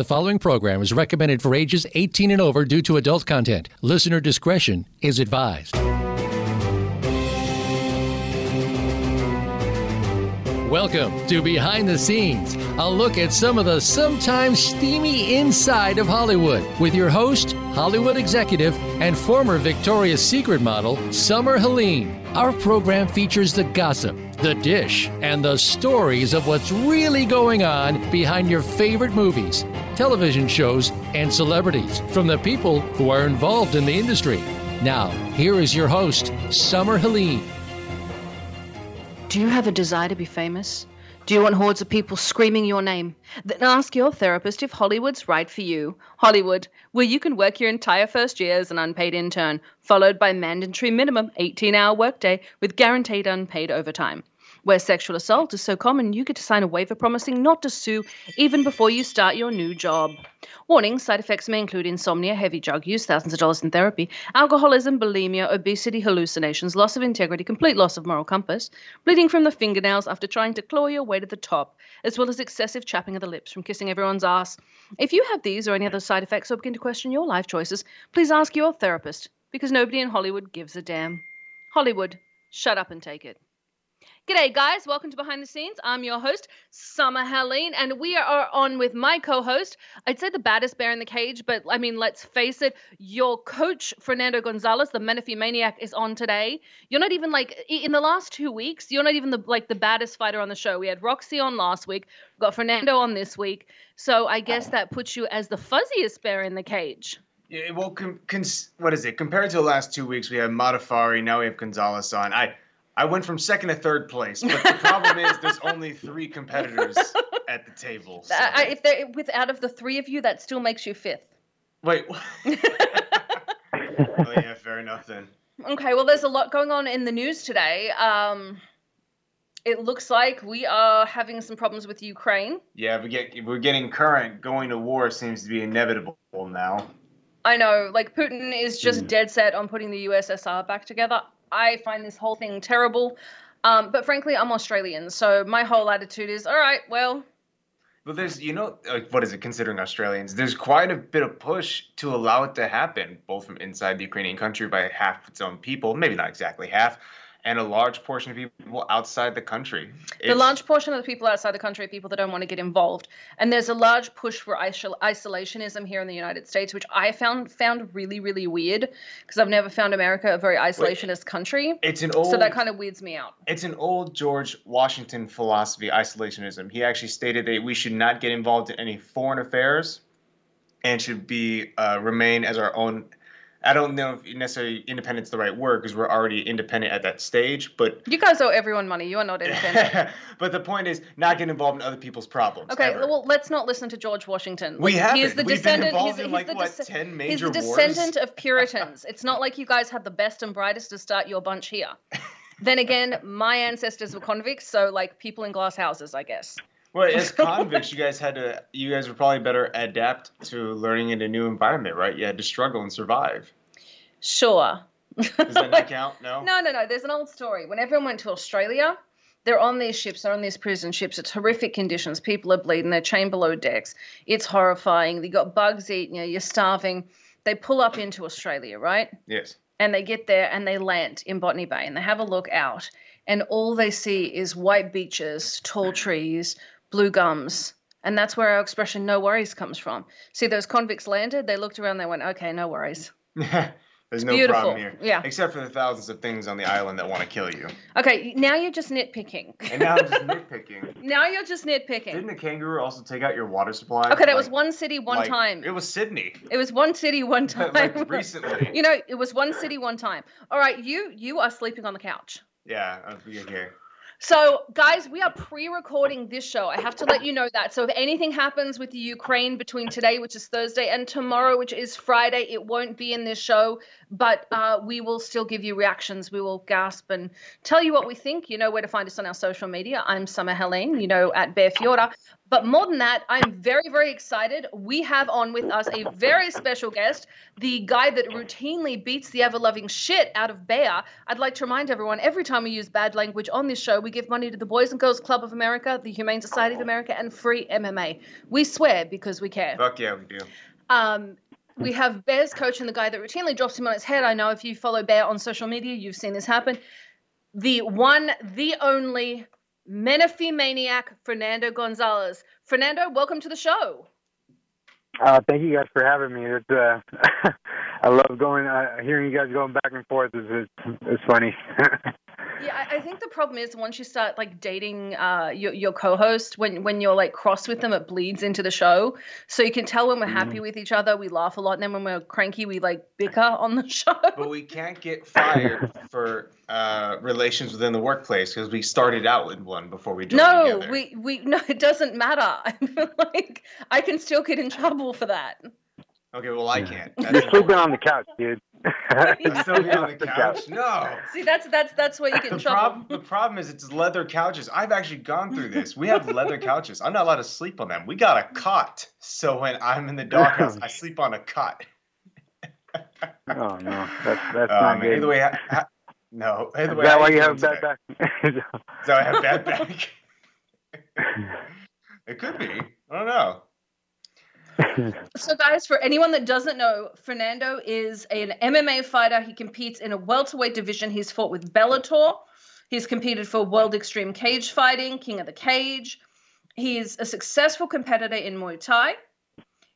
The following program is recommended for ages 18 and over due to adult content. Listener discretion is advised. Welcome to Behind the Scenes, a look at some of the sometimes steamy inside of Hollywood with your host, Hollywood executive, and former Victoria's Secret model, Summer Helene. Our program features the gossip, the dish, and the stories of what's really going on behind your favorite movies, television shows, and celebrities from the people who are involved in the industry. Now, here is your host, Summer Helene. Do you have a desire to be famous? Do you want hordes of people screaming your name? Then ask your therapist if Hollywood's right for you. Hollywood, where you can work your entire first year as an unpaid intern, followed by mandatory minimum 18 hour workday with guaranteed unpaid overtime. Where sexual assault is so common, you get to sign a waiver promising not to sue even before you start your new job. Warning side effects may include insomnia, heavy drug use, thousands of dollars in therapy, alcoholism, bulimia, obesity, hallucinations, loss of integrity, complete loss of moral compass, bleeding from the fingernails after trying to claw your way to the top, as well as excessive chapping of the lips from kissing everyone's ass. If you have these or any other side effects or begin to question your life choices, please ask your therapist, because nobody in Hollywood gives a damn. Hollywood, shut up and take it. G'day, guys. Welcome to Behind the Scenes. I'm your host, Summer Helene, and we are on with my co host. I'd say the baddest bear in the cage, but I mean, let's face it, your coach, Fernando Gonzalez, the Menifee Maniac, is on today. You're not even like, in the last two weeks, you're not even the like the baddest fighter on the show. We had Roxy on last week, we got Fernando on this week. So I guess that puts you as the fuzziest bear in the cage. Yeah, well, cons- what is it? Compared to the last two weeks, we have Modafferi, now we have Gonzalez on. I I went from second to third place, but the problem is there's only three competitors at the table. So. Uh, if there, with out of the three of you, that still makes you fifth. Wait. oh yeah, fair enough then. Okay, well, there's a lot going on in the news today. Um, it looks like we are having some problems with Ukraine. Yeah, we get we're getting current. Going to war seems to be inevitable now. I know, like Putin is just mm. dead set on putting the USSR back together. I find this whole thing terrible. Um, but frankly, I'm Australian, so my whole attitude is, all right, well. But there's, you know, like, what is it, considering Australians? There's quite a bit of push to allow it to happen, both from inside the Ukrainian country by half its own people, maybe not exactly half, and a large portion of people outside the country. It's, the large portion of the people outside the country are people that don't want to get involved, and there's a large push for isolationism here in the United States, which I found found really really weird because I've never found America a very isolationist country. It's an old so that kind of weirds me out. It's an old George Washington philosophy, isolationism. He actually stated that we should not get involved in any foreign affairs, and should be uh, remain as our own I don't know if necessarily independent's the right word because we're already independent at that stage. But you guys owe everyone money. You are not independent. but the point is not get involved in other people's problems. Okay, ever. well, let's not listen to George Washington. We have. He is the We've descendant. He's, he's like the what des- ten major He's the wars? descendant of Puritans. it's not like you guys had the best and brightest to start your bunch here. then again, my ancestors were convicts, so like people in glass houses, I guess. Well, as convicts, you guys had to. You guys were probably better adapt to learning in a new environment, right? You had to struggle and survive. Sure. Does that not count? No. No, no, no. There's an old story. When everyone went to Australia, they're on these ships, they're on these prison ships. It's horrific conditions. People are bleeding. They're chained below decks. It's horrifying. You got bugs eating you. You're starving. They pull up into Australia, right? Yes. And they get there and they land in Botany Bay and they have a look out, and all they see is white beaches, tall trees, blue gums. And that's where our expression "no worries" comes from. See, those convicts landed. They looked around. They went, "Okay, no worries." There's no Beautiful. problem here. Yeah. Except for the thousands of things on the island that want to kill you. Okay, now you're just nitpicking. And now I'm just nitpicking. now you're just nitpicking. Didn't a kangaroo also take out your water supply? Okay, that was one city, one like, time. It was Sydney. It was one city, one time. like recently. you know, it was one city, one time. All right, you you are sleeping on the couch. Yeah, uh, I forget here. So, guys, we are pre-recording this show. I have to let you know that. So, if anything happens with the Ukraine between today, which is Thursday, and tomorrow, which is Friday, it won't be in this show. But uh, we will still give you reactions. We will gasp and tell you what we think. You know where to find us on our social media. I'm Summer Helene. You know at Bear Fiora. But more than that, I'm very, very excited. We have on with us a very special guest, the guy that routinely beats the ever loving shit out of Bear. I'd like to remind everyone every time we use bad language on this show, we give money to the Boys and Girls Club of America, the Humane Society of America, and Free MMA. We swear because we care. Fuck yeah, we do. Um, we have Bear's coach and the guy that routinely drops him on his head. I know if you follow Bear on social media, you've seen this happen. The one, the only Menifee maniac, Fernando Gonzalez. Fernando, welcome to the show. Uh, thank you guys for having me. It's uh, I love going, uh, hearing you guys going back and forth. It's it's, it's funny. Yeah, I, I think the problem is once you start like dating uh, your, your co-host, when when you're like cross with them, it bleeds into the show. So you can tell when we're happy Mhm. with each other, we laugh a lot, and then when we're cranky, we like bicker on the show. But we can't get fired for uh, relations within the workplace because we started out with one before we joined no, together. we we no, it doesn't matter. I like I can still get in trouble for that. Okay, well I can't. You're That's sleeping on the couch, dude. I'm still here on the couch. No. See, that's that's that's where you get in The trouble. problem, the problem is it's leather couches. I've actually gone through this. We have leather couches. I'm not allowed to sleep on them. We got a cot, so when I'm in the doghouse, I sleep on a cot. Oh no, that's that's Oh, not good. Either way, ha- ha- no. Either Is way, that how why you doing have bad today? back? So I have bad back. it could be. I don't know. So, guys, for anyone that doesn't know, Fernando is an MMA fighter. He competes in a welterweight division. He's fought with Bellator. He's competed for World Extreme Cage Fighting, King of the Cage. He's a successful competitor in Muay Thai.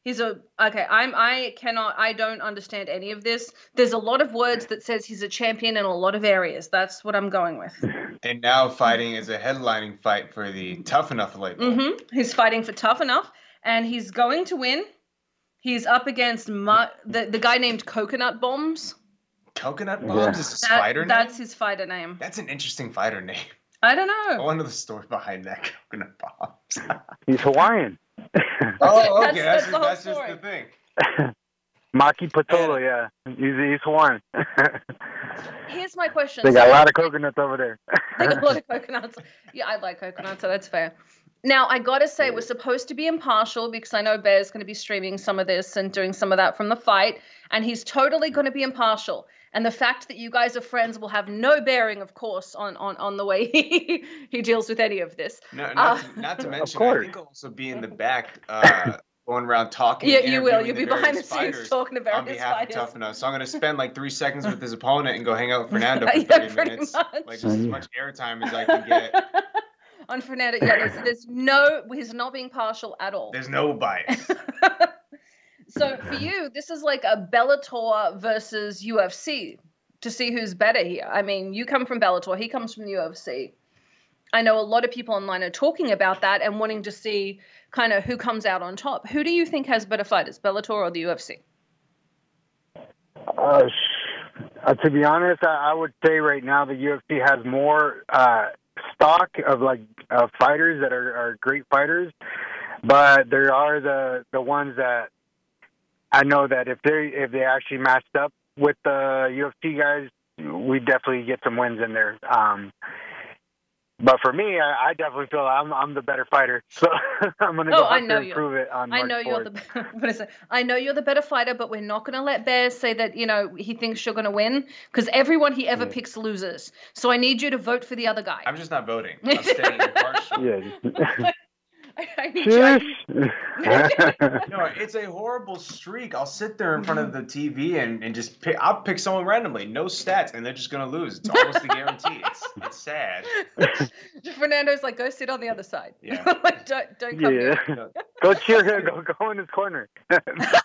He's a okay. I'm I cannot I don't understand any of this. There's a lot of words that says he's a champion in a lot of areas. That's what I'm going with. And now fighting is a headlining fight for the Tough Enough label. Mm-hmm. He's fighting for tough enough, and he's going to win. He's up against Mu- the the guy named Coconut Bombs. Coconut Yeah. Bombs is a That- spider name? that's his fighter name. That's an interesting fighter name. I don't know. I wonder the story behind that Coconut Bombs. He's Hawaiian. oh, okay. that's That's, the just, that's just the thing. Maki Pitolo, yeah. He's he's Hawaiian. Here's my question. they got a lot of coconuts over there. They got a lot of coconuts. Yeah, I like coconuts, so that's fair. Now, I gotta say, we're supposed to be impartial because I know Bear's gonna be streaming some of this and doing some of that from the fight, and he's totally gonna be impartial. And the fact that you guys are friends will have no bearing, of course, on on, on the way he, he deals with any of this. No, not, Uh, to, not to mention, I course. think I'll also be in the back, uh, going around talking. Yeah, you will. You'll be behind the scenes fighters talking to on various behalf fighters. of Tough Enough. So I'm gonna spend like three seconds with his opponent and go hang out with Fernando for Yeah, 30 pretty minutes, much. like just as much airtime as I can get. on Fernando, yeah, there's, there's no, he's not being partial at all. There's no bias. so for you, this is like a Bellator versus UFC to see who's better here. I mean, you come from Bellator, he comes from the UFC. I know a lot of people online are talking about that and wanting to see kind of who comes out on top. Who do you think has better fighters, Bellator or the UFC? Uh, uh, to be honest, I, I would say right now the UFC has more uh, stock of like uh, fighters that are, are great fighters, but there are the the ones that I know that if they if they actually matched up with the UFC guys, we definitely get some wins in there. Um, but for me, I, I definitely feel I'm I'm the better fighter, so I'm gonna Oh, go I know you. and prove it on I March know you're 4th. the what is it? I know you're the better fighter, but we're not going to let Bear say that you know he thinks you're going to win because everyone he ever Yeah. picks loses. So I need you to vote for the other guy. I'm just not voting. I'm staying impartial. Yeah. I, I need you. I need- Shush. No, it's a horrible streak. I'll sit there in front of the TV and, and just pick. I'll pick someone randomly, no stats, and they're just gonna lose. It's almost a guarantee. It's it's sad. Fernando's like, go sit on the other side. Yeah. like, don't don't come yeah. here. Go cheer him. Go go in his corner. Just-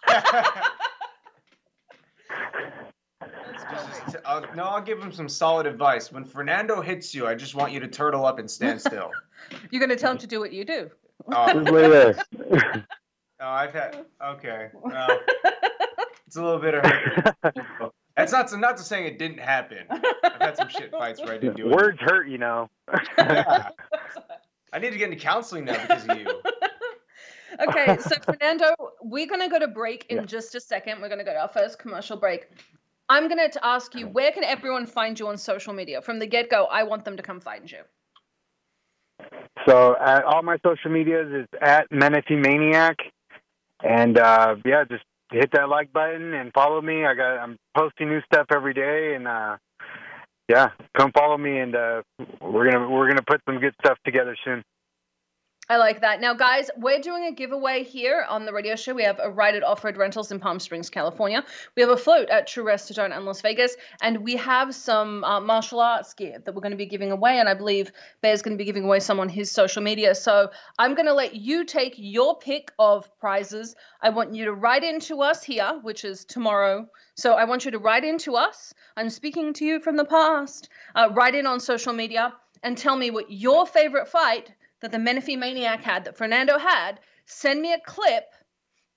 I'll- no, I'll give him some solid advice. When Fernando hits you, I just want you to turtle up and stand still. You're going to tell him to do what you do. Oh, Just lay there. oh, I've had okay. Well, it's a little bit of. That's not to, not to saying it didn't happen. I've had some shit fights where I didn't do it. Words hurt, you know. Yeah. I need to get into counseling now because of you. okay, so Fernando, we're going to go to break in Yeah. just a second. We're going to go to our first commercial break. I'm going to ask you, where can everyone find you on social media? From the get go, I want them to come find you. So at all my social medias is at Menifee Maniac, and uh, yeah, just hit that like button and follow me. I got I'm posting new stuff every day, and uh, yeah, come follow me, and uh, we're gonna we're gonna put some good stuff together soon. I like that. Now, guys, we're doing a giveaway here on the radio show. We have a ride at Off Road Rentals in Palm Springs, California. We have a float at True Restaurant in Las Vegas. And we have some uh, martial arts gear that we're going to be giving away. And I believe Bear's going to be giving away some on his social media. So I'm going to let you take your pick of prizes. I want you to write into us here, which is tomorrow. So I want you to write into us. I'm speaking to you from the past. Uh, write in on social media and tell me what your favorite fight that the Menifee Maniac had, that Fernando had, send me a clip,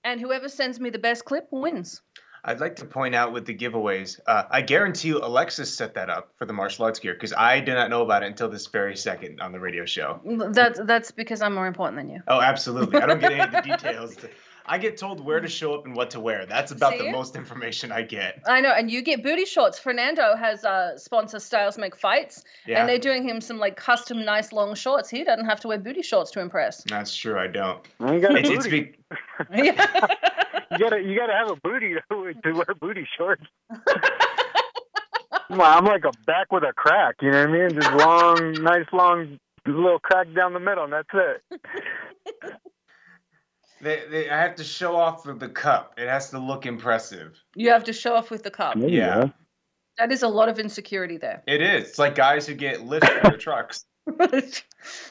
and whoever sends me the best clip wins. I'd like to point out with the giveaways, uh, I guarantee you Alexis set that up for the martial arts gear because I did not know about it until this very second on the radio show. That's that's because I'm more important than you. Oh, absolutely. I don't get any of the details. To, I get told where to show up and what to wear. That's about See? the most information I get. I know, and you get booty shorts. Fernando has uh, sponsor Styles Make Fights, Yeah, and they're doing him some like custom nice long shorts. He doesn't have to wear booty shorts to impress. that's true. I don't. I ain't got a It's, it's be, Yeah. you gotta you gotta have a booty to, to wear booty shorts. I'm like a back with a crack. You know what I mean? Just long, nice long little crack down the middle, and that's it. They, they, I have to show off with the cup. It has to look impressive. you have to show off with the cup. There you Yeah. That is a lot of insecurity there. It is. It's like guys who get lifts for their trucks.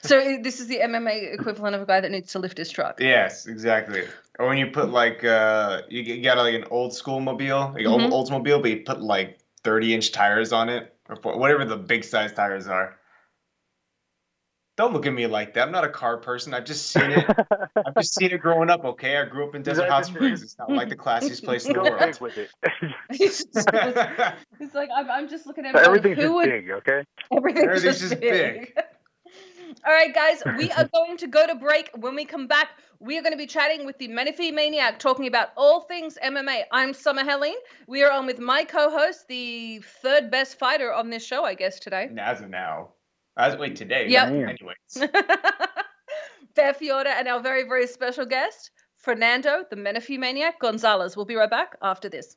so this is the MMA equivalent of a guy that needs to lift his truck. Yes, exactly. Or when you put like uh, you, you got like an old school mobile, like old Mhm. Oldsmobile, but you put like thirty inch tires on it, or for- whatever the big size tires are. Don't look at me like that. I'm not a car person. I've just seen it. I've just seen it growing up. Okay, I grew up in Desert Hot Springs. It's not like the classiest place in the world. big with it. He's just- it's like I'm, I'm just looking at it going, Everything's who just would big, okay? Everything's, Everything's just just big. All right, guys, we are going to go to break. When we come back, we are going to be chatting with the Menifee Maniac, talking about all things MMA. I'm Summer Helene. We are on with my co-host, the third best fighter on this show, I guess today. As of now, as wait today. Yeah. Anyways, Bear Fiorda and our very, very special guest, Fernando, the Menifee Maniac Gonzalez. We'll be right back after this.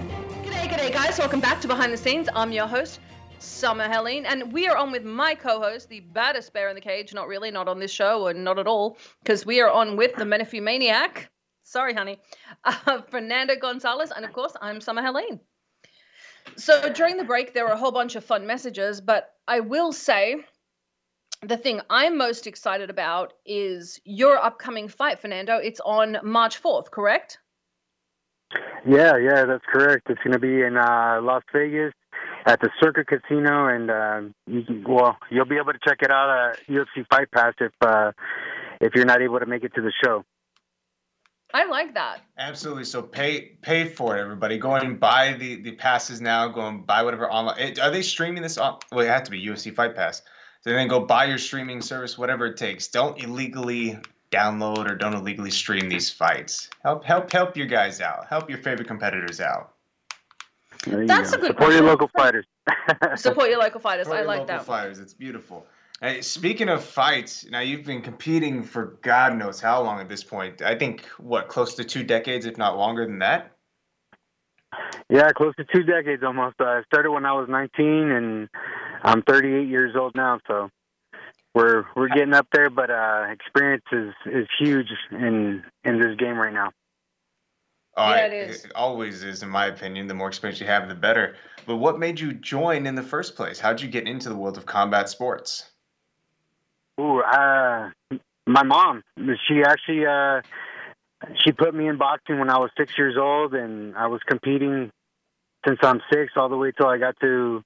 Guys. Welcome back to Behind the Scenes. I'm your host, Summer Helene, and we are on with my co-host, the baddest bear in the cage. Not really, not on this show, or not at all, because we are on with the Menifee Maniac. Sorry, honey, uh, Fernando Gonzalez, and of course, I'm Summer Helene. So during the break, there were a whole bunch of fun messages, but I will say. The thing I'm most excited about is your upcoming fight, Fernando. It's on March 4th, correct? Yeah, yeah, that's correct. It's going to be in uh, Las Vegas at the Circa Casino, and uh, you can, well, you'll be able to check it out at UFC Fight Pass if uh, if you're not able to make it to the show. I like that. Absolutely. So pay pay for it, everybody. Go and buy the the passes now. Go and buy whatever online. Are they streaming this on? Well, it had to be UFC Fight Pass. So then go buy your streaming service, whatever it takes. Don't illegally download or don't illegally stream these fights. Help help help your guys out. Help your favorite competitors out. There That's go. a good Support your local fighters. Support your local fighters. Support I like local that. fighters. It's beautiful. Hey, speaking of fights, now you've been competing for God knows how long at this point. I think what close to two decades, if not longer than that. Yeah, close to two decades almost. I started when I was 19, and I'm 38 years old now. So we're we're getting up there, but uh, experience is is huge in in this game right now. Oh, Yeah, I- it is. always is, in my opinion. The more experience you have, the better. But what made you join in the first place? How'd you get into the world of combat sports? Ooh, uh, my mom. She actually uh, she put me in boxing when I was six years old, and I was competing since I'm six all the way till I got to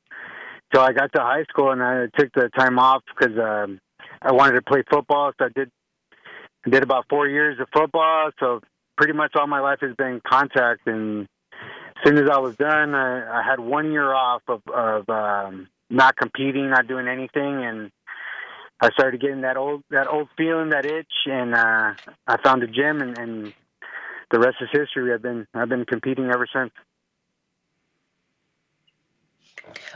till I got to high school, and I took the time off because um, I wanted to play football. So I did I did about four years of football. So pretty much all my life has been contact, and as soon as I was done, I, I had one year off of, of um, not competing, not doing anything, and I started getting that old that old feeling, that itch, and uh, I found a gym, and, and the rest is history. I've been I've been competing ever since.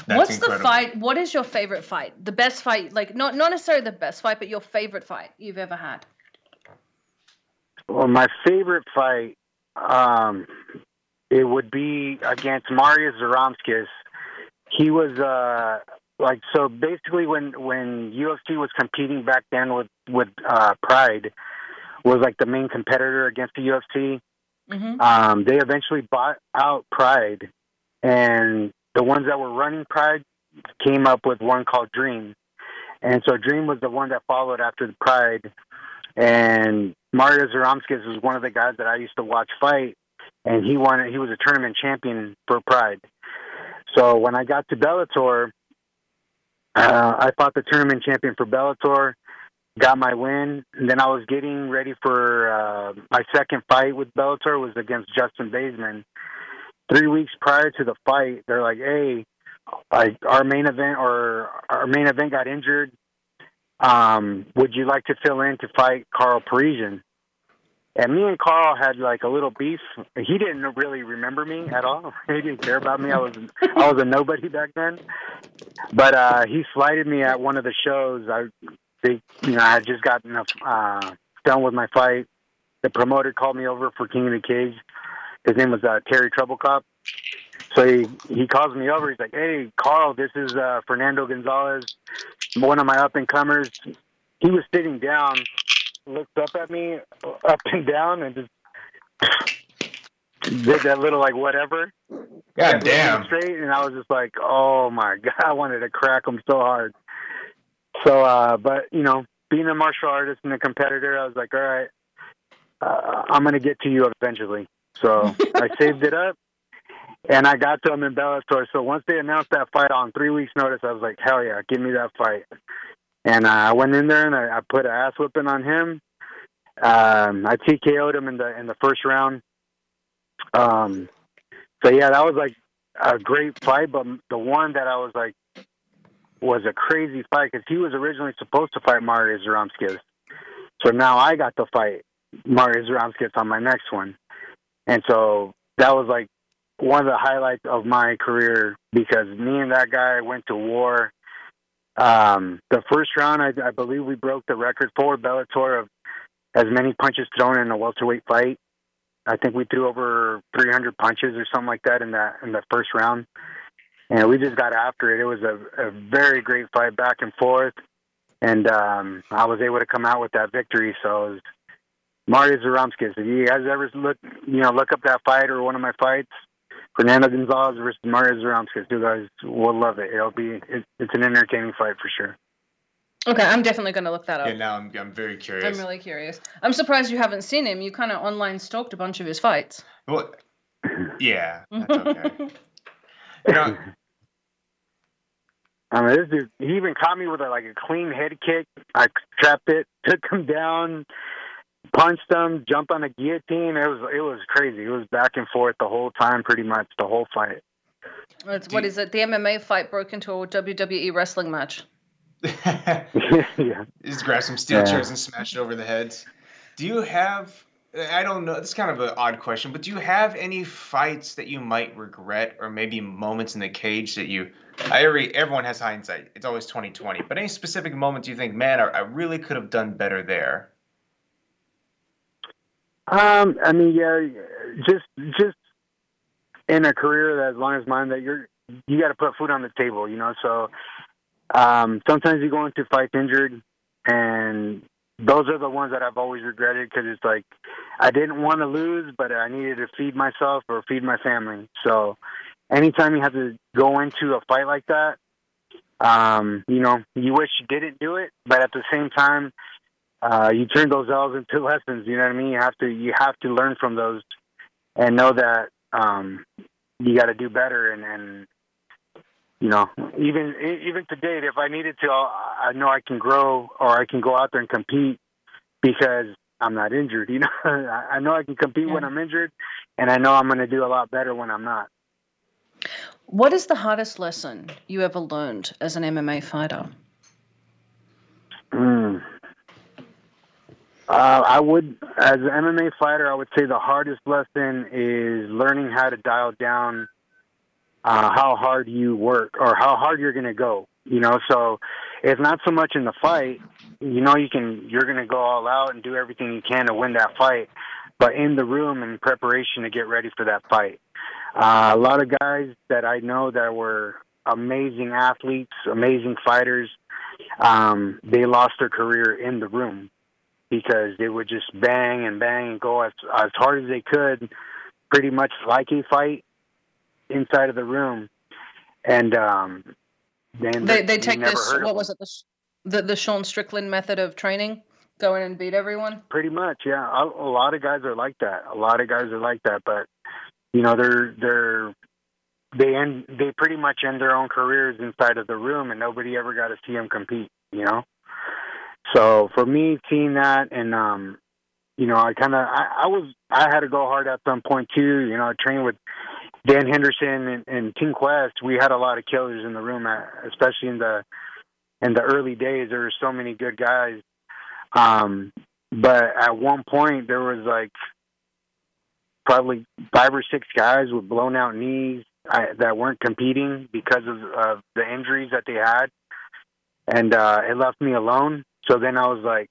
That's What's incredible. the fight? What is your favorite fight? The best fight, like not not necessarily the best fight, but your favorite fight you've ever had. Well, my favorite fight, um, it would be against Marius Zaromskis. He was uh, like so basically when when UFC was competing back then with with uh, Pride was like the main competitor against the UFC. Mm-hmm. um, they eventually bought out Pride, and the ones that were running Pride came up with one called Dream, and so Dream was the one that followed after the Pride, and Mario Zaromskis was one of the guys that I used to watch fight, and he won. He was a tournament champion for Pride. So when I got to Bellator, uh, I fought the tournament champion for Bellator got my win. And then I was getting ready for uh, my second fight with Bellator was against Justin Baesman. Three weeks prior to the fight, they're like, "Hey, like our main event or our main event got injured. Um, would you like to fill in to fight Karo Parisyan?" And me and Karo had like a little beef. He didn't really remember me at all. He didn't care about me. I was I was a nobody back then. But uh, he slighted me at one of the shows. I they, you know, I had just gotten a, uh, done with my fight. The promoter called me over for King of the Cage. His name was uh, Terry Trebilcock. So he he calls me over. He's like, "Hey, Karo, this is uh, Fernando Gonzalez, one of my up and comers." He was sitting down, looked up at me, up and down, and just did that little like whatever. God damn. Straight, and I was just like, "Oh my god!" I wanted to crack him so hard. So, uh, but you know, being a martial artist and a competitor, I was like, "All right, uh, I'm gonna get to you eventually." So I saved it up, and I got to him in Bellator. So once they announced that fight on three weeks' notice, I was like, "Hell yeah, give me that fight!" And uh, I went in there and I, I put an ass whipping on him. Um, I TKO'd him in the in the first round. Um, so yeah, that was like a great fight, but the one that I was like was a crazy fight because he was originally supposed to fight Marius Zaromskis. So now I got to fight Marius Zaromskis on my next one, and so that was like one of the highlights of my career because me and that guy went to war. Um, the first round, I, I believe we broke the record for Bellator of as many punches thrown in a welterweight fight. I think we threw over 300 punches or something like that in that in the first round, and we just got after it. It was a, a very great fight, back and forth, and um, I was able to come out with that victory. So, it was Mario Zaromskis, if you guys ever look, you know, look up that fight or one of my fights, Fernando Gonzalez versus Mario Zaromskis, you guys will love it. It'll be it, it's an entertaining fight for sure. Okay, I'm definitely gonna look that up. Yeah, now I'm, I'm very curious. I'm really curious. I'm surprised you haven't seen him. You kind of online stalked a bunch of his fights. Well, yeah, that's okay. you know, I mean, this dude, he even caught me with a, like a clean head kick. I trapped it, took him down, punched him, jumped on a guillotine. It was it was crazy. It was back and forth the whole time, pretty much the whole fight. It's, Do what you- is it? The MMA fight broke into a WWE wrestling match. yeah. Just grab some steel Yeah. chairs and smash it over the heads. Do you have? I don't know. It's kind of an odd question, but do you have any fights that you might regret, or maybe moments in the cage that you? I every everyone has hindsight. It's always twenty twenty. But any specific moments you think, man, I, I really could have done better there. Um, I mean, yeah, just just in a career that as long as mine, that you're you got to put food on the table, you know. So um, sometimes you go into fights injured, and those are the ones that I've always regretted because it's like I didn't want to lose, but I needed to feed myself or feed my family. So anytime you have to go into a fight like that, um, you know, you wish you didn't do it, but at the same time uh, you turn those L's into lessons. You know what I mean? You have to you have to learn from those and know that um, you got to do better. And, and you know, even even to date, if I needed to, I'll, I know I can grow or I can go out there and compete because I'm not injured. You know, I I know I can compete when I'm injured, and I know I'm going to do a lot better when I'm not. What is the hardest lesson you ever learned as an MMA fighter? Mm. Uh, I would, as an MMA fighter, I would say the hardest lesson is learning how to dial down uh, how hard you work or how hard you're going to go. You know, so it's not so much in the fight. You know, you can you're going to go all out and do everything you can to win that fight, but in the room in preparation to get ready for that fight. Uh, a lot of guys that I know that were amazing athletes, amazing fighters, um, they lost their career in the room because they would just bang and bang and go as as hard as they could, pretty much like a fight inside of the room, and um, then They they take this. What was it? The, the the Sean Strickland method of training, go in and beat everyone. Pretty much, yeah. A, a lot of guys are like that. A lot of guys are like that, but you know, they're they're they end they pretty much end their own careers inside of the room, and nobody ever got to see them compete. You know, so for me, seeing that, and um, you know, I kind of I, I was I had to go hard at some point too. You know, I trained with Dan Henderson and, and Team Quest. We had a lot of killers in the room, uh, especially in the in the early days. There were so many good guys. Um, but at one point, there was like probably five or six guys with blown out knees I, that weren't competing because of, the injuries that they had, and uh, it left me alone. So then I was like,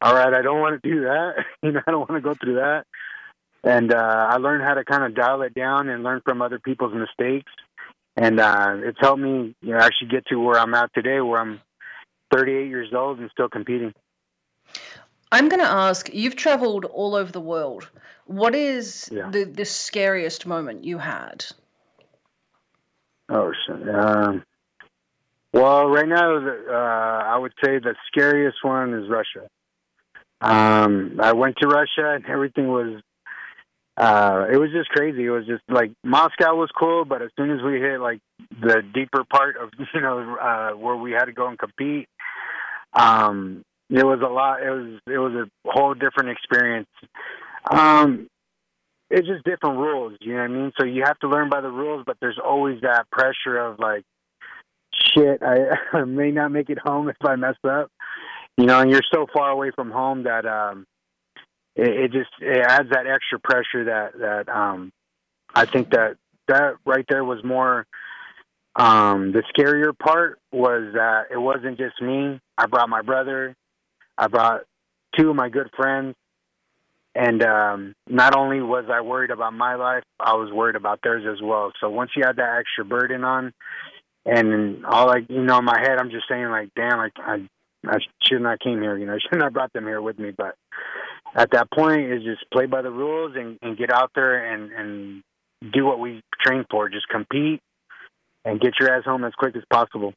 "All right, I don't want to do that. you know, I don't want to go through that." And uh, I learned how to kind of dial it down and learn from other people's mistakes, and uh, it's helped me, you know, actually get to where I'm at today, where I'm 38 years old and still competing. I'm going to ask. You've traveled all over the world. What is Yeah. the the scariest moment you had? Oh shit. Um, well, right now, uh, I would say the scariest one is Russia. Um, I went to Russia and everything was, uh, it was just crazy. It was just like Moscow was cool, but as soon as we hit like the deeper part of you know uh, where we had to go and compete, um, it was a lot. It was it was a whole different experience. Um, it's just different rules, you know what I mean? So you have to learn by the rules, but there's always that pressure of like, shit, I, I may not make it home if I mess up, you know. And you're so far away from home that um, it, it just it adds that extra pressure that that um, I think that that right there was more. Um, the scarier part was that it wasn't just me. I brought my brother. I brought two of my good friends. And um, not only was I worried about my life, I was worried about theirs as well. So once you add that extra burden on, and all like you know, in my head, I'm just saying like, damn, like I, I should not came here. You know, I should not have brought them here with me. But at that point, is just play by the rules and, and get out there and and do what we train for. Just compete and get your ass home as quick as possible.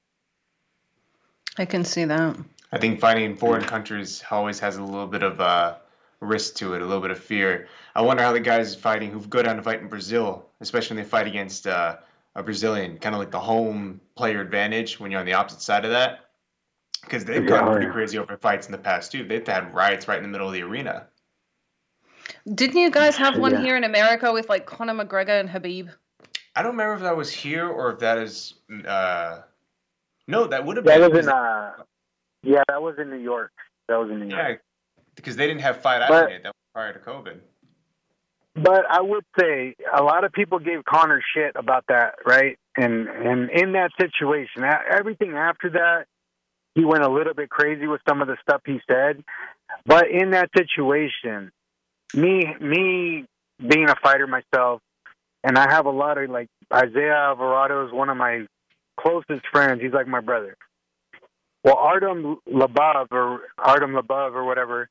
I can see that. I think fighting in foreign countries always has a little bit of uh, risk to it, a little bit of fear. I wonder how the guys fighting who've go down to fight in Brazil, especially when they fight against uh, a Brazilian, kind of like the home player advantage when you're on the opposite side of that. Because they've Yeah, gone oh, pretty crazy over fights in the past too. They've had riots right in the middle of the arena. Didn't you guys have one Yeah. here in America with like Conor McGregor and Habib? I don't remember if that was here or if that is uh, No, that would have been. That been. was in uh, yeah, that was in New York. That was in New York. yeah, because they didn't have fight But- That was prior to COVID. But I would say a lot of people gave Conor shit about that, right? And and in that situation, everything after that, he went a little bit crazy with some of the stuff he said. But in that situation, me me being a fighter myself, and I have a lot of like Isaiah Alvarado is one of my closest friends. He's like my brother. Well, Artem Labov or Artem Labov or whatever,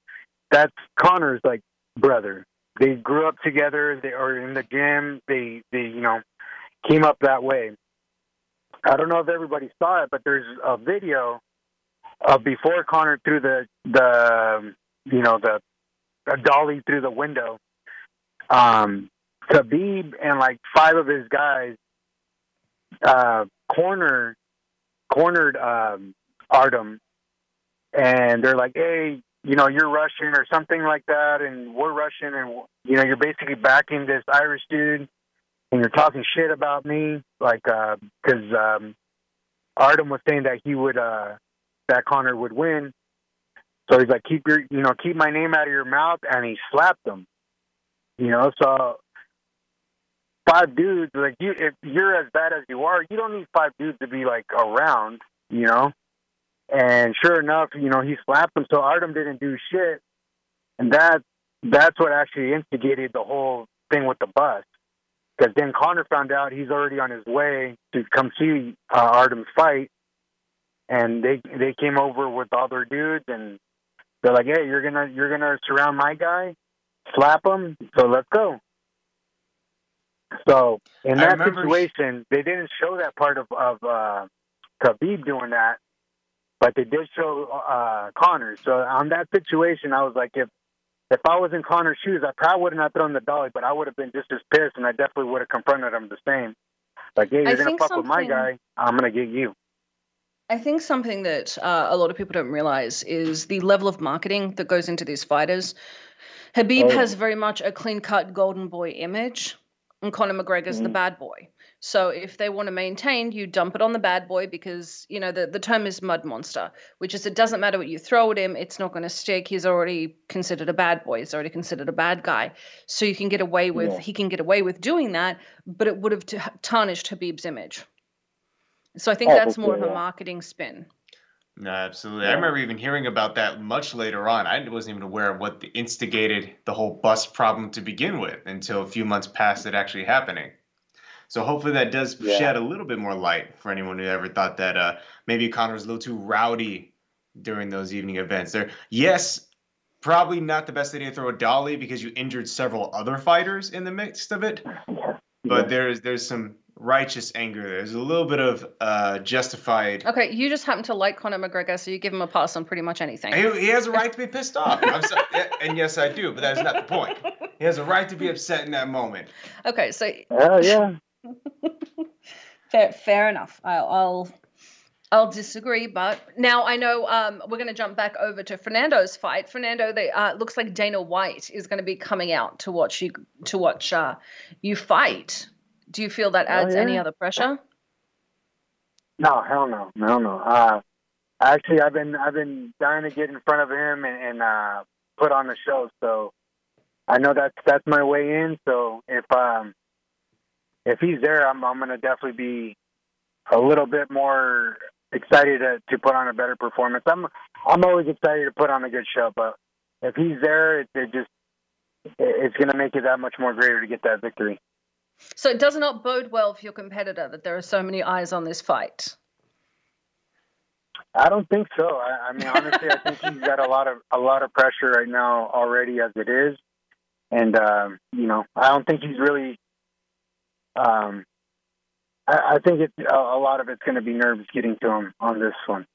that's Conor's like brother they grew up together. They are in the gym. They they you know came up that way. I don't know if everybody saw it, but there's a video of before Conor threw the the you know the dolly through the window. Um, Khabib and like five of his guys uh, corner cornered um, Artem, and they're like, "Hey, you know, you're Russian or something like that, and we're Russian, and you know, you're basically backing this Irish dude, and you're talking shit about me, like, because um, Artem was saying that he would, uh, that Conor would win. So he's like, keep your, you know, keep my name out of your mouth, and he slapped him. You know, so five dudes, like you, if you're as bad as you are, you don't need five dudes to be like around, you know. And sure enough, you know, he slapped him. So Artem didn't do shit, and that that's what actually instigated the whole thing with the bus. Because then Conor found out he's already on his way to come see uh, Artem's fight, and they they came over with all their dudes, and they're like, "Hey, you're gonna you're gonna surround my guy, slap him, so let's go." So in that situation, they didn't show that part of of uh, Khabib doing that, but they did show uh, Conor. So on that situation, I was like, if if I was in Conor's shoes, I probably would have not thrown the dolly, but I would have been just as pissed, and I definitely would have confronted him the same. Like, hey, you're gonna fuck with my guy, I'm gonna get you. I think something that uh, a lot of people don't realize is the level of marketing that goes into these fighters. Habib Oh. has very much a clean cut golden boy image, and Conor McGregor's the Mhm. bad boy. So if they want to maintain, you dump it on the bad boy because you know the, the term is mud monster, which is it doesn't matter what you throw at him, it's not going to stick. He's already considered a bad boy. He's already considered a bad guy. So you can get away with Yeah. he can get away with doing that, but it would have t- tarnished Habib's image. So I think Oh, that's for more of a marketing spin. No, absolutely. I remember even hearing about that much later on. I wasn't even aware of what instigated the whole bus problem to begin with until a few months past it actually happening. So hopefully that does Yeah. shed a little bit more light for anyone who ever thought that uh, maybe Conor was a little too rowdy during those evening events. There, yes, probably not the best idea to throw a dolly because you injured several other fighters in the midst of it. But there's there's some righteous anger. There's a little bit of uh, justified. Okay, you just happen to like Conor McGregor, so you give him a pass on pretty much anything. He, he has a right to be pissed off. I'm so, yeah, and yes, I do, but that's not the point. He has a right to be upset in that moment. Okay, so Oh yeah, fair, fair enough. I'll, I'll I'll disagree, but now I know um, we're going to jump back over to Fernando's fight. Fernando, they uh, looks like Dana White is going to be coming out to watch you to watch uh, you fight. Do you feel that Oh, adds any other pressure? no, hell no, hell no. Uh, actually, I've been I've been dying to get in front of him and, and uh, put on the show. So I know that's that's my way in. So if um if he's there, I'm I'm gonna definitely be a little bit more excited to, to put on a better performance. I'm I'm always excited to put on a good show, but if he's there, it, it just it's gonna make it that much more greater to get that victory. So it does not bode well for your competitor that there are so many eyes on this fight. I don't think so. I, I mean, honestly, I think he's got a lot of a lot of pressure right now already as it is, and um, you know, I don't think he's really. Um, I, I think it's a, a lot of it's going to be nerves getting to him on this one.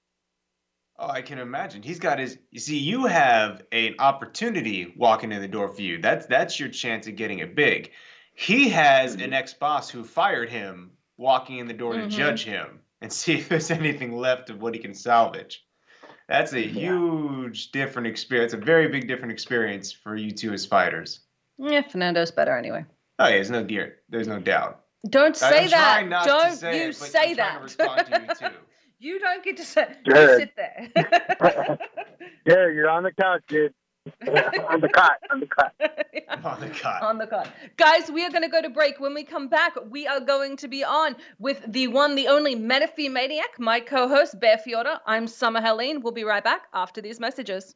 Oh, I can imagine. He's got his. You see, you have an opportunity walking in the door for you. That's that's your chance of getting it big. He has an ex-boss who fired him walking in the door Mhm. to judge him and see if there's anything left of what he can salvage. That's a huge different experience. A very big different experience for you two as fighters. Yeah, Fernando's better anyway. Oh, yeah, there's no dear, there's no doubt. Don't say I'm that. not Don't say you it, but say I'm that. to to you too. You don't get to sit, Good. sit there. Yeah, you're on the couch, dude. on the cot, on the cot. On the cot. on the card. Guys, we are going to go to break. When we come back, we are going to be on with the one, the only Menifee Maniac, my co-host, Bear Fiora. I'm Summer Helene. We'll be right back after these messages.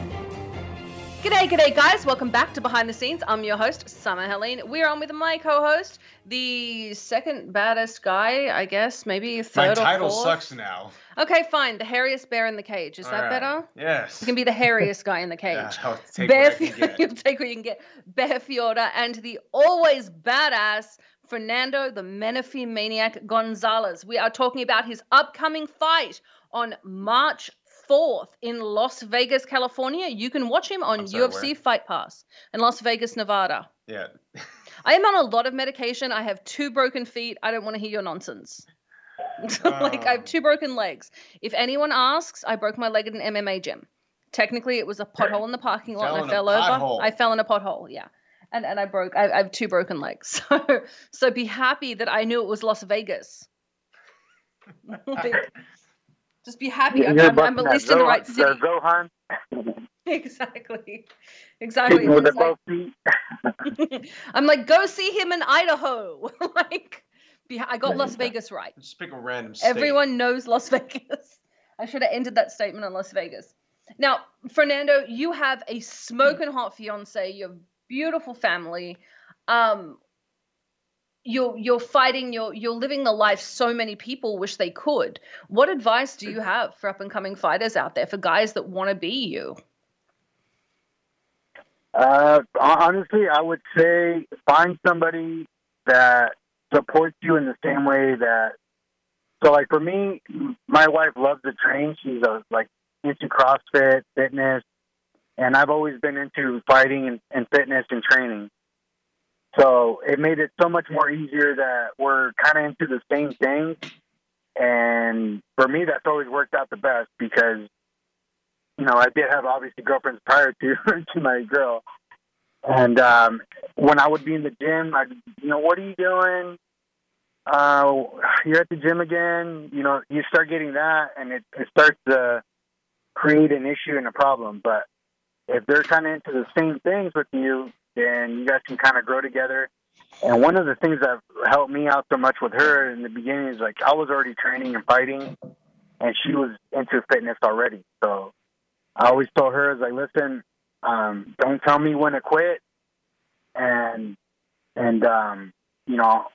G'day, g'day, guys. Welcome back to Behind the Scenes. I'm your host, Summer Helene. We're on with my co-host, the second baddest guy, I guess, maybe My third or title fourth. sucks now. Okay, fine. The hairiest bear in the cage. Is that All right. better? Yes. You can be the hairiest guy in the cage. Yeah, I'll take bear what I can get. You'll take what you can get. Bear Fiora and the always badass Fernando the Menifee Maniac Gonzalez. We are talking about his upcoming fight on March 4th in Las Vegas, California. You can watch him on sorry, UFC where? Fight Pass in Las Vegas, Nevada. Yeah. I am on a lot of medication. I have two broken feet. I don't want to hear your nonsense. like I have two um. broken legs. If anyone asks, I broke my leg at an MMA gym. Technically, it was a pothole in the parking lot, Fell and I fell over. pothole. I fell in a pothole. Yeah, and and I broke. I, I have two broken legs. So so be happy that I knew it was Las Vegas. Like, just be happy. I'm, I'm, I'm at least that in the right city. Zohan, Exactly. Exactly. with the like- feet. I'm like, go see him in Idaho. like, be, I got Las Vegas right. Just pick a random state. Everyone knows Las Vegas. I should have ended that statement on Las Vegas. Now, Fernando, you have a smoking hot fiance. You have beautiful family. Um, you're you're fighting. You're you're living the life so many people wish they could. What advice do you have for up and coming fighters out there for guys that want to be you? Uh, honestly, I would say find somebody that supports you in the same way that. So, like for me, my wife loves to train. She's a, like into CrossFit, fitness, and I've always been into fighting and, and fitness and training. So it made it so much more easier that we're kind of into the same thing. And for me, that's always worked out the best because you know, I did have obviously girlfriends prior to to my girl, and um, when I would be in the gym, I, you know, what are you doing? Uh, you're at the gym again. You know, you start getting that, and it, it starts to create an issue and a problem. But if they're kind of into the same things with you, then you guys can kind of grow together. And one of the things that helped me out so much with her in the beginning is like I was already training and fighting, and she was into fitness already. So I always told her, I was like, listen, um, don't tell me when to quit, and and um, you know,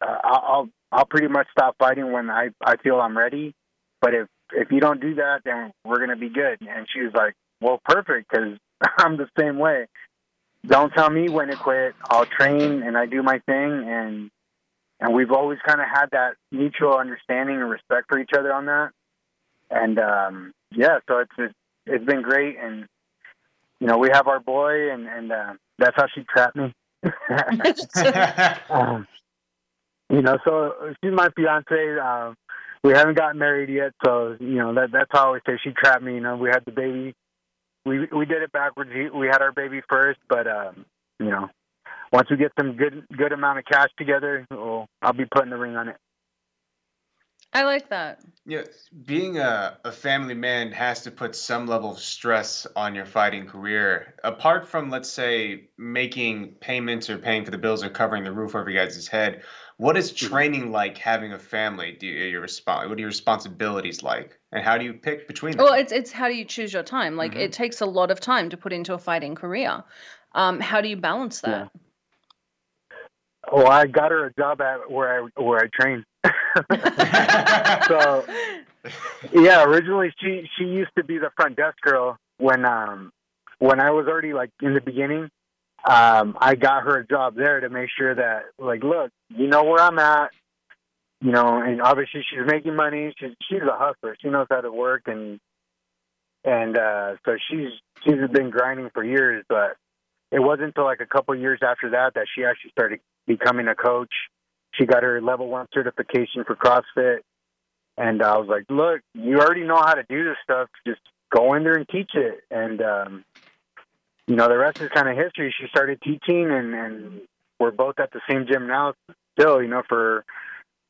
uh, I'll I'll- I'll pretty much stop fighting when I I feel I'm ready. But if if you don't do that, then we're gonna be good. And she was like, well, perfect, because I'm the same way. Don't tell me when to quit. I'll train and I do my thing, and and we've always kind of had that mutual understanding and respect for each other on that. And um, yeah, so it's it's, it's been great, and you know we have our boy, and and uh, that's how she trapped me. um, you know, so she's my fiance. Um, we haven't gotten married yet, so you know that that's how I always say she trapped me. You know, we had the baby, we we did it backwards. We had our baby first, but um, you know, once we get some good good amount of cash together, well, I'll be putting the ring on it. I like that. Yeah, being a, a family man has to put some level of stress on your fighting career. Apart from, let's say, making payments or paying for the bills or covering the roof over your guys' head, what is Mm-hmm. training like having a family? Do you, your respons- What are your responsibilities like, and how do you pick between them? Well, it's it's how do you choose your time? Like Mhm. it takes a lot of time to put into a fighting career. Um, how do you balance that? Well, I got her a job at where I where I train. so yeah, originally she she used to be the front desk girl when um when I was already like in the beginning. Um, I got her a job there to make sure that like, look, you know where I'm at, you know, and obviously she's making money. She's she's a hustler. She knows how to work and and uh so she's she's been grinding for years, but it wasn't until like a couple years after that that she actually started becoming a coach. She got her level one certification for CrossFit. And I was like, look, you already know how to do this stuff. Just go in there and teach it. And, um, you know, the rest is kind of history. She started teaching, and, and we're both at the same gym now still, you know, for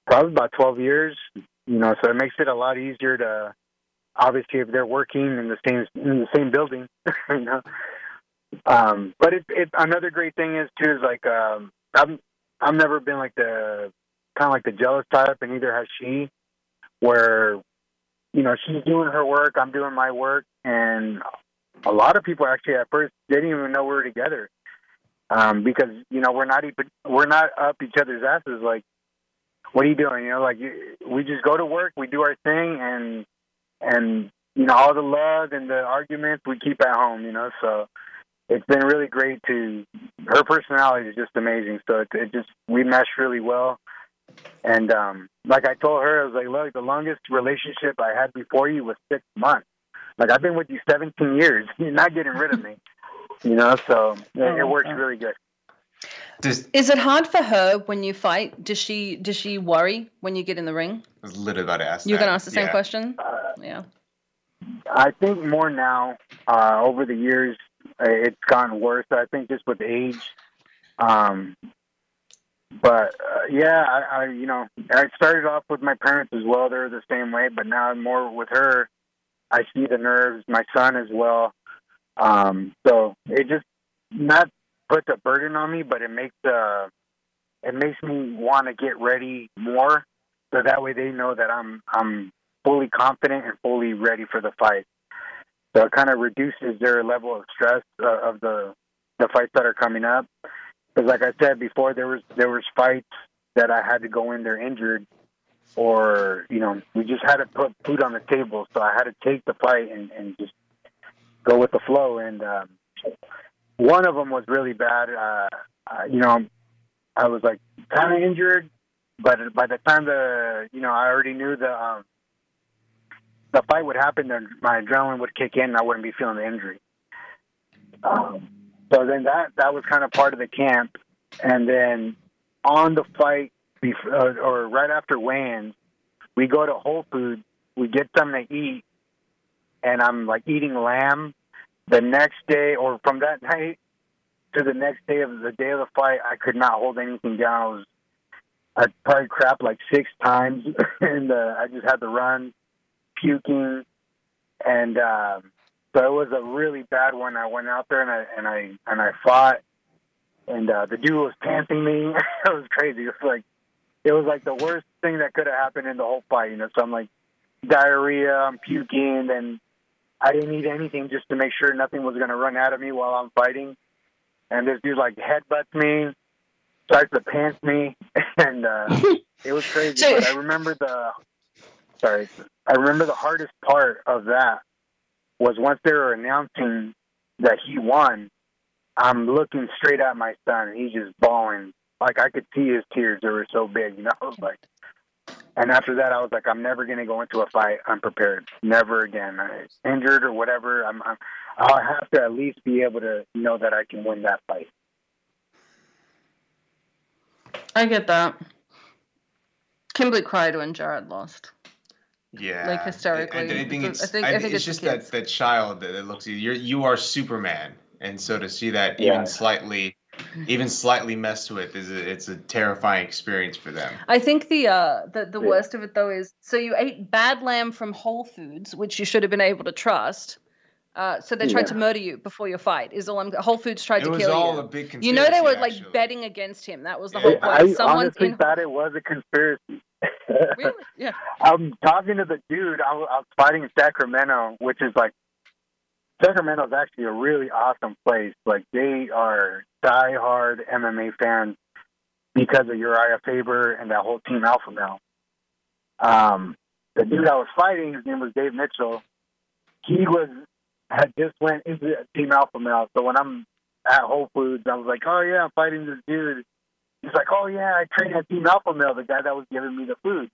probably about 12 years. You know, so it makes it a lot easier to, obviously, if they're working in the same in the same building, you know. Um, but it, it another great thing is too is like um, I'm I've never been like the kind of like the jealous type, and neither has she. Where you know she's doing her work, I'm doing my work, and a lot of people actually at first didn't even know we were together um, because you know we're not even we're not up each other's asses. Like, what are you doing? You know, like you, we just go to work, we do our thing, and and you know all the love and the arguments we keep at home. You know, so it's been really great to her personality is just amazing so it, it just we mesh really well and um like i told her i was like look the longest relationship i had before you was six months like i've been with you 17 years you're not getting rid of me you know so it, Oh, it works really good This Is it hard for her when you fight? Does she does she worry when you get in the ring? I was literally about to ask. You're that. gonna ask the same Yeah. question. uh, Yeah. I think more now. Uh, over the years, it's gotten worse. I think just with age. Um, but uh, yeah, I, I you know I started off with my parents as well. They're the same way, but now more with her. I see the nerves. My son as well. Um, so it just not puts a burden on me, but it makes uh, it makes me want to get ready more. So that way they know that I'm I'm fully confident and fully ready for the fight. So it kind of reduces their level of stress uh, of the the fights that are coming up. Because like I said before, there was there was fights that I had to go in there injured, or you know we just had to put food on the table. So I had to take the fight and, and just go with the flow. And um, one of them was really bad. Uh, uh, you know, I was like kind of injured, but by the time the you know I already knew the um, the fight would happen, then my adrenaline would kick in, and I wouldn't be feeling the injury. Um, so then that that was kind of part of the camp, and then on the fight, bef- uh, or right after weigh-ins, we go to Whole Foods, we get something to eat, and I'm like eating lamb. The next day, or from that night to the next day of the day of the fight, I could not hold anything down. I was I probably crap like six times, and uh, I just had to run, puking, and um, so it was a really bad one. I went out there and I and I and I fought, and uh, the dude was panting me. it was crazy. It was like it was like the worst thing that could have happened in the whole fight. You know, so I'm like diarrhea, I'm puking, and I didn't eat anything just to make sure nothing was going to run out of me while I'm fighting. And this dude like headbutts me, starts to pants me, and uh, it was crazy. So- but I remember the sorry, I remember the hardest part of that was once they were announcing that he won. I'm looking straight at my son, and he's just bawling. Like I could see his tears; they were so big, you know. Like, and after that, I was like, I'm never gonna go into a fight unprepared. Never again. I, injured or whatever, I'm, I'm. I'll have to at least be able to know that I can win that fight. I get that. Kimberly cried when Jared lost. Yeah, Like, hysterically. I, I think It's it's. a- I think- I I think think it's it's just that that child that, that looks. You're you are Superman, and so to see that Yeah. even slightly, even slightly messed with is a, it's a terrifying experience for them. I think the uh the, the Yeah. worst of it though is so you ate bad lamb from Whole Foods, which you should have been able to trust. Uh, so they tried to murder you before your fight. Is all I'm. Whole Foods tried It to was kill all you. a big conspiracy. you know they were like actually. betting against him. That was the Yeah. whole point. I Someone's honestly in. thought it was a conspiracy. Really? Yeah. I'm talking to the dude. I was, fighting in Sacramento, which is like Sacramento is actually a really awesome place. Like they are diehard MMA fans because of Uriah Faber and that whole team Alpha Male. Um, the dude I was fighting, his name was Dave Mitchell. He was had just went into Team Alpha Male. So when I'm at Whole Foods, I was like, "Oh yeah, I'm fighting this dude." He's like, "Oh yeah, I trained at Team Alpha Male, the guy that was giving me the food."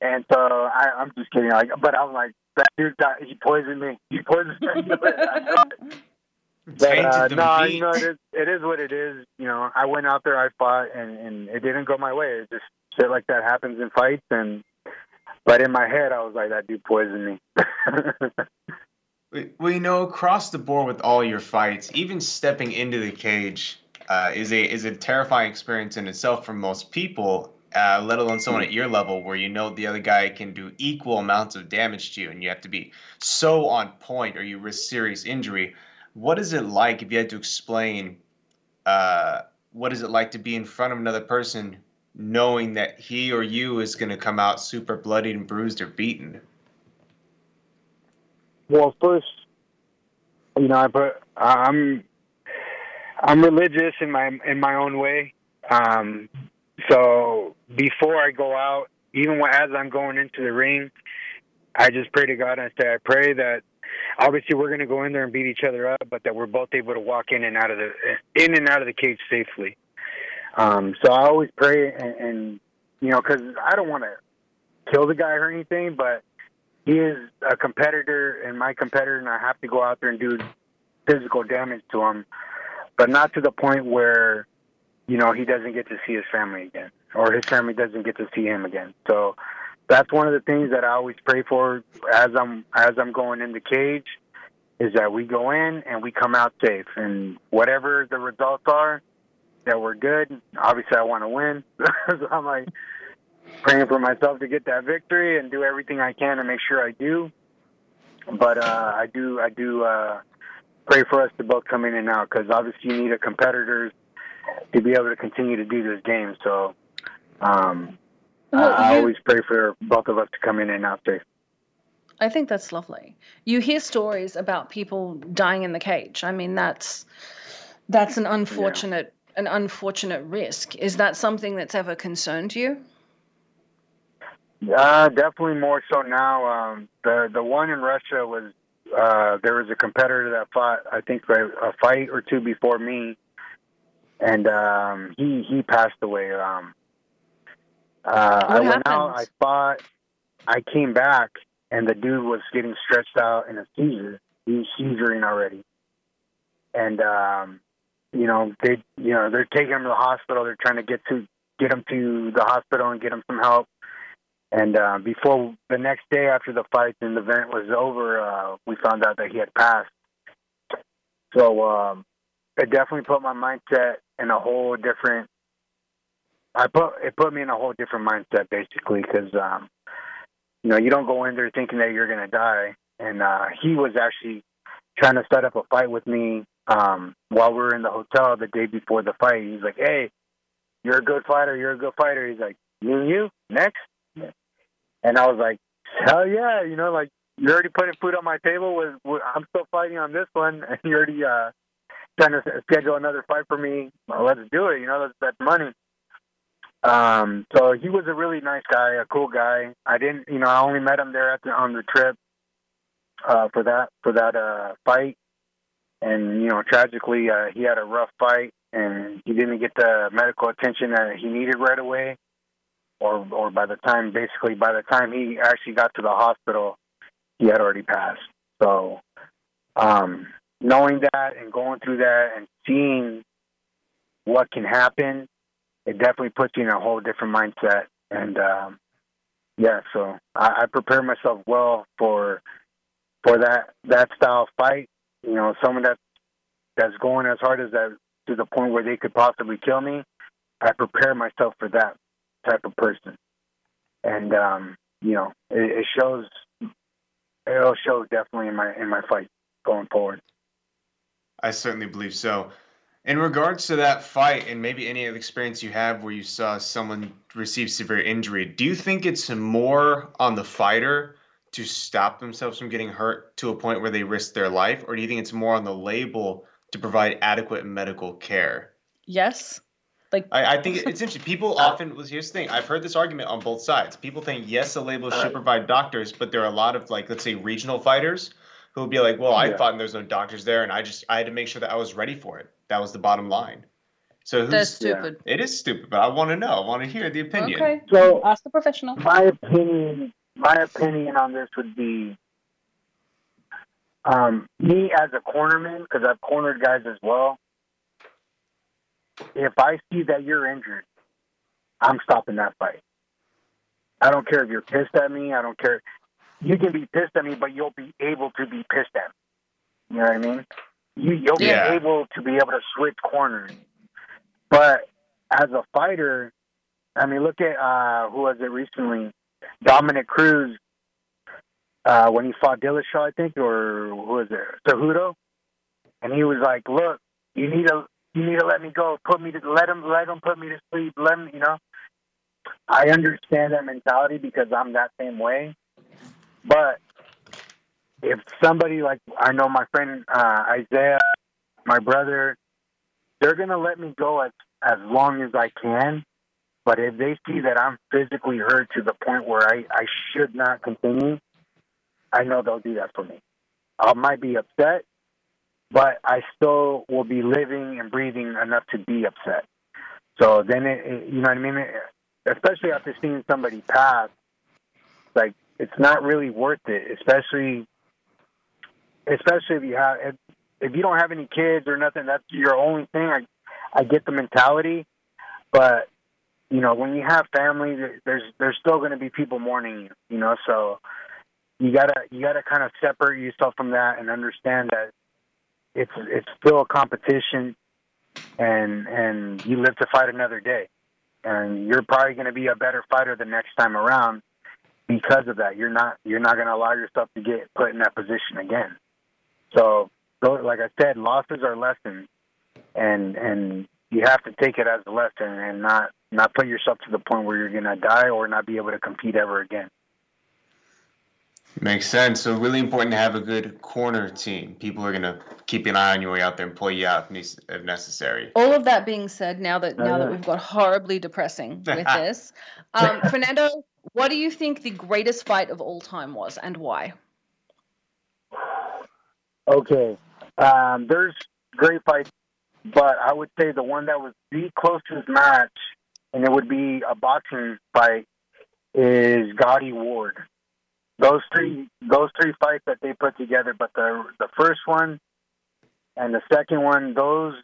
And so I, I'm just kidding, like, but I'm like, that dude, got, he poisoned me. He poisoned me. I know it. But, uh, no, meat. you know, it is, it is what it is. You know, I went out there, I fought, and, and it didn't go my way. It just shit like that happens in fights, and but in my head, I was like, that dude poisoned me. Well, you know, across the board with all your fights, even stepping into the cage uh, is a is a terrifying experience in itself for most people. Uh, let alone someone at your level, where you know the other guy can do equal amounts of damage to you, and you have to be so on point, or you risk serious injury. What is it like if you had to explain? Uh, what is it like to be in front of another person, knowing that he or you is going to come out super bloodied and bruised or beaten? Well, first, you know, I I'm I'm religious in my in my own way. Um, so before I go out, even as I'm going into the ring, I just pray to God and I say, I pray that obviously we're going to go in there and beat each other up, but that we're both able to walk in and out of the in and out of the cage safely. Um, so I always pray and, and you know, because I don't want to kill the guy or anything, but he is a competitor and my competitor, and I have to go out there and do physical damage to him, but not to the point where, you know, he doesn't get to see his family again, or his family doesn't get to see him again. So that's one of the things that I always pray for as I'm as I'm going in the cage, is that we go in and we come out safe, and whatever the results are, that we're good. Obviously, I want to win, so I'm like praying for myself to get that victory and do everything I can to make sure I do. But uh, I do, I do uh, pray for us to both come in and out because obviously you need a competitor to be able to continue to do this game. So um, Well, I, I always pray for both of us to come in and out safe. I think that's lovely. You hear stories about people dying in the cage. I mean, that's that's an unfortunate an unfortunate risk. Is that something that's ever concerned you? Uh, definitely more so now. Um, the the one in Russia was uh, there was a competitor that fought I think a, a fight or two before me, and um, he he passed away. Um, uh, I went out, I fought, I came back, and the dude was getting stretched out in a seizure. He was seizuring already, and um, you know they you know they're taking him to the hospital. They're trying to get to get him to the hospital and get him some help. And uh, before the next day after the fight and the event was over, uh, we found out that he had passed. So um, it definitely put my mindset in a whole different. I put it put me in a whole different mindset basically because um, you know you don't go in there thinking that you're gonna die, and uh, he was actually trying to set up a fight with me um, while we were in the hotel the day before the fight. He's like, "Hey, you're a good fighter. You're a good fighter." He's like, "Me and you next." And I was like, hell yeah, you know, like you're already putting food on my table. With, I'm still fighting on this one, and you're already uh, trying to schedule another fight for me. Well, let's do it. You know, that's, that's money. Um, so he was a really nice guy, a cool guy. I didn't, you know, I only met him there at the, on the trip uh, for that for that uh, fight, and you know, tragically, uh, he had a rough fight, and he didn't get the medical attention that he needed right away or or by the time basically by the time he actually got to the hospital he had already passed so um knowing that and going through that and seeing what can happen it definitely puts you in a whole different mindset and um yeah, so I, I prepare myself well for for that that style fight. You know, someone that that's going as hard as that to the point where they could possibly kill me. I prepare myself for that type of person, and um, you know, it, it shows. It'll show definitely in my in my fight going forward. I certainly believe so. In regards to that fight and maybe any other experience you have where you saw someone receive severe injury, do you think it's more on the fighter to stop themselves from getting hurt to a point where they risk their life, or do you think it's more on the label to provide adequate medical care? Yes. Like I, I think it's interesting. People often well, here's the thing. I've heard this argument on both sides. People think yes, the label should provide doctors, but there are a lot of like let's say regional fighters who will be like, well, I Yeah. thought there's no doctors there, and I just I had to make sure that I was ready for it. That was the bottom line. So who's that's stupid. it is stupid, but I want to know. I want to hear the opinion. Okay. So Ask the professional. my opinion my opinion on this would be um, me as a cornerman because I've cornered guys as well. If I see that you're injured, I'm stopping that fight. I don't care if you're pissed at me. I don't care. You can be pissed at me, but you'll be able to be pissed at me. You know what I mean? You, you'll Yeah. be able to be able to switch corners. But as a fighter, I mean, look at uh, who was it recently? Dominick Cruz uh, when he fought Dillashaw, I think, or who was it? Cejudo, and he was like, "Look, you need to you need to let me go. Put me to let him let him put me to sleep. Let him, you know." I understand that mentality because I'm that same way. But if somebody like I know my friend uh, Isaiah, my brother, they're gonna let me go as as long as I can. But if they see that I'm physically hurt to the point where I, I should not continue, I know they'll do that for me. I might be upset, but I still will be living and breathing enough to be upset. So then, it, it, you know what I mean? Especially after seeing somebody pass, like it's not really worth it. Especially, especially if you have if, if you don't have any kids or nothing. That's your only thing. I I get the mentality, but you know when you have family, there's there's still going to be people mourning you. You know, so you gotta you gotta kind of separate yourself from that and understand that it's it's still a competition, and and you live to fight another day, and you're probably going to be a better fighter the next time around because of that. You're not you're not going to allow yourself to get put in that position again. So, like I said, losses are lessons, and and you have to take it as a lesson and not not put yourself to the point where you're going to die or not be able to compete ever again. Makes sense. So really important to have a good corner team. People are gonna keep an eye on you way out there and pull you out if necessary. All of that being said, now that now that we've got horribly depressing with this, um, Fernando, what do you think the greatest fight of all time was, and why? Okay. Um, there's great fights, but I would say the one that was the closest match, and it would be a boxing fight, is Gatti Ward. Those three, those three fights that they put together, but the the first one and the second one, those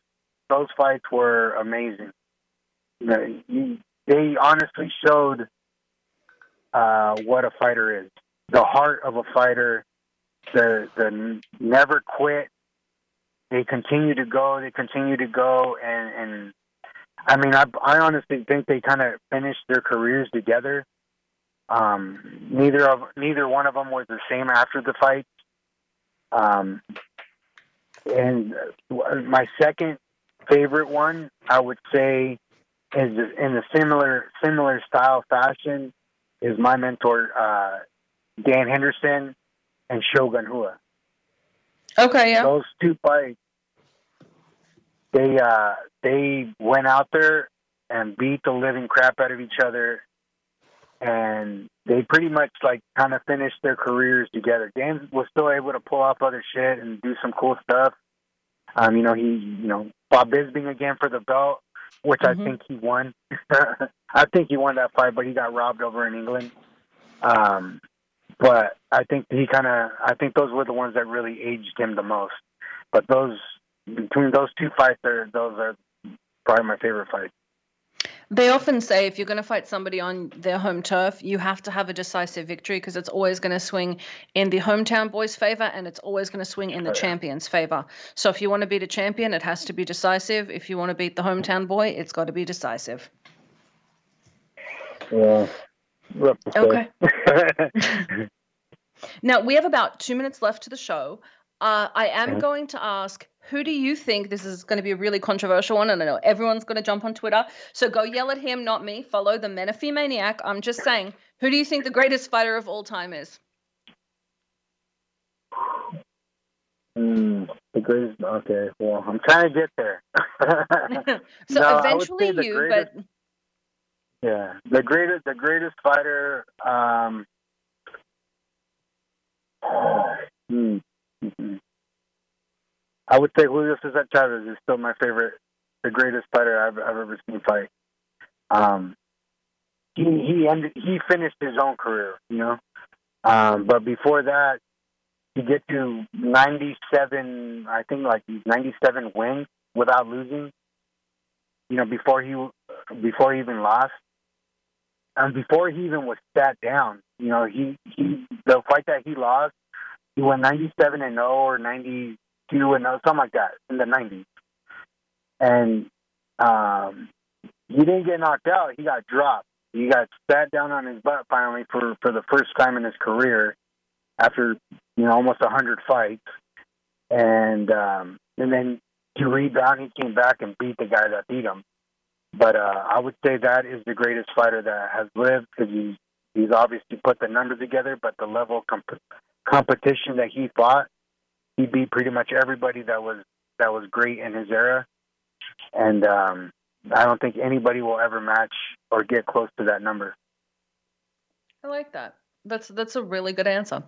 those fights were amazing. The- you- They honestly showed uh, what a fighter is, the heart of a fighter, the the never quit. They continue to go. They continue to go, and and I mean, I I honestly think they kind of finished their careers together. Um, neither of neither one of them was the same after the fight. Um, and my second favorite one, I would say, is in a similar similar style fashion, is my mentor uh, Dan Henderson and Shogun Rua. Okay, yeah. Those two fights, they uh, they went out there and beat the living crap out of each other, and they pretty much like kind of finished their careers together. Dan was still able to pull off other shit and do some cool stuff. Um, you know, he you know fought Bisping again for the belt, which Mhm. I think he won. I think he won that fight, but he got robbed over in England. Um, but I think he kind of I think those were the ones that really aged him the most. But those between those two fights, are those are probably my favorite fights. They often say if you're going to fight somebody on their home turf, you have to have a decisive victory because it's always going to swing in the hometown boys' favor and it's always going to swing in the oh, champion's favor. So if you want to beat a champion, it has to be decisive. If you want to beat the hometown boy, it's got to be decisive. Yeah. Okay. now we have about two minutes left to the show. Uh, I am mm-hmm. going to ask who do you think this is going to be a really controversial one? And I know everyone's going to jump on Twitter. So go yell at him, not me. Follow the Menifee Maniac. I'm just saying, who do you think the greatest fighter of all time is? Mm, the greatest. Okay, well, I'm trying to get there. so no, eventually you, greatest, but yeah, the greatest, the greatest fighter. Um, hmm. Mm-hmm. I would say Julio Cesar Chavez is still my favorite, the greatest fighter I've, I've ever seen fight. Um, he he ended, he finished his own career, you know. Um, but before that, to get to 97, I think like 97 wins without losing. You know, before he before he even lost, and before he even was sat down, you know, he he the fight that he lost he went 97 and 0 or 92 and 0, something like that in the 90s. And um, he didn't get knocked out. He got dropped. He got sat down on his butt finally for, for the first time in his career after, you know, almost a 100 fights. And um, and then to rebound, he came back and beat the guy that beat him. But uh, I would say that is the greatest fighter that has lived because he's he's obviously put the numbers together, but the level of comp- competition that he fought, he beat pretty much everybody that was that was great in his era, and um, I don't think anybody will ever match or get close to that number. I like that. That's that's a really good answer.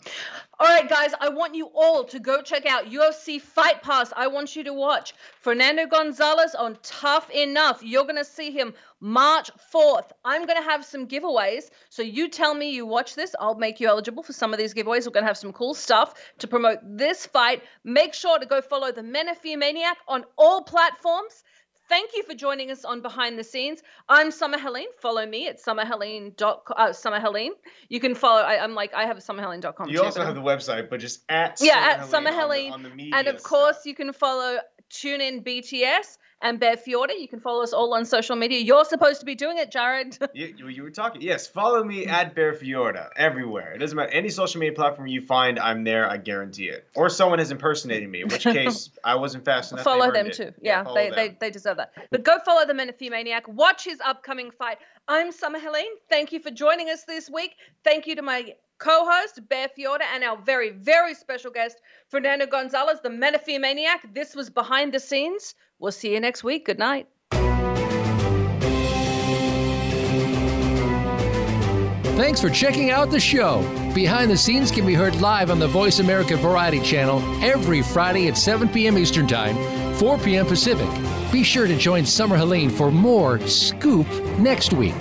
All right, guys, I want you all to go check out UFC Fight Pass. I want you to watch Fernando Gonzalez on Tough Enough. You're to see him March 4th. I'm to have some giveaways. So you tell me you watch this. I'll make you eligible for some of these giveaways. We're to have some cool stuff to promote this fight. Make sure to go follow the Menifee Maniac on all platforms. Thank you for joining us on Behind the Scenes. I'm Summer Helene. Follow me at summerhelene. Uh, Summer Helene. You can follow. I, am like I have summerhelene.com. You too, also have the website, but just at yeah at Summer Helene. On the, on the and of course, you can follow Tune in BTS and Bear Fiorda. You can follow us all on social media. You're supposed to be doing it, Jared. you, you were talking. Yes, follow me at Bear Fiorda everywhere. It doesn't matter. Any social media platform you find, I'm there. I guarantee it. Or someone has impersonated me, in which case I wasn't fast enough. Follow them too. Yeah, yeah they, them. they, they deserve that. But go follow the Menifee Maniac. Watch his upcoming fight. I'm Summer Helene. Thank you for joining us this week. Thank you to my co host, Bear Fiorda, and our very, very special guest, Fernando Gonzalez, the Menifee Maniac. This was Behind the Scenes. We'll see you next week. Good night. Thanks for checking out the show. Behind the Scenes can be heard live on the Voice America Variety channel every Friday at 7 p.m. Eastern Time, 4 p.m. Pacific. Be sure to join Summer Helene for more Scoop next week.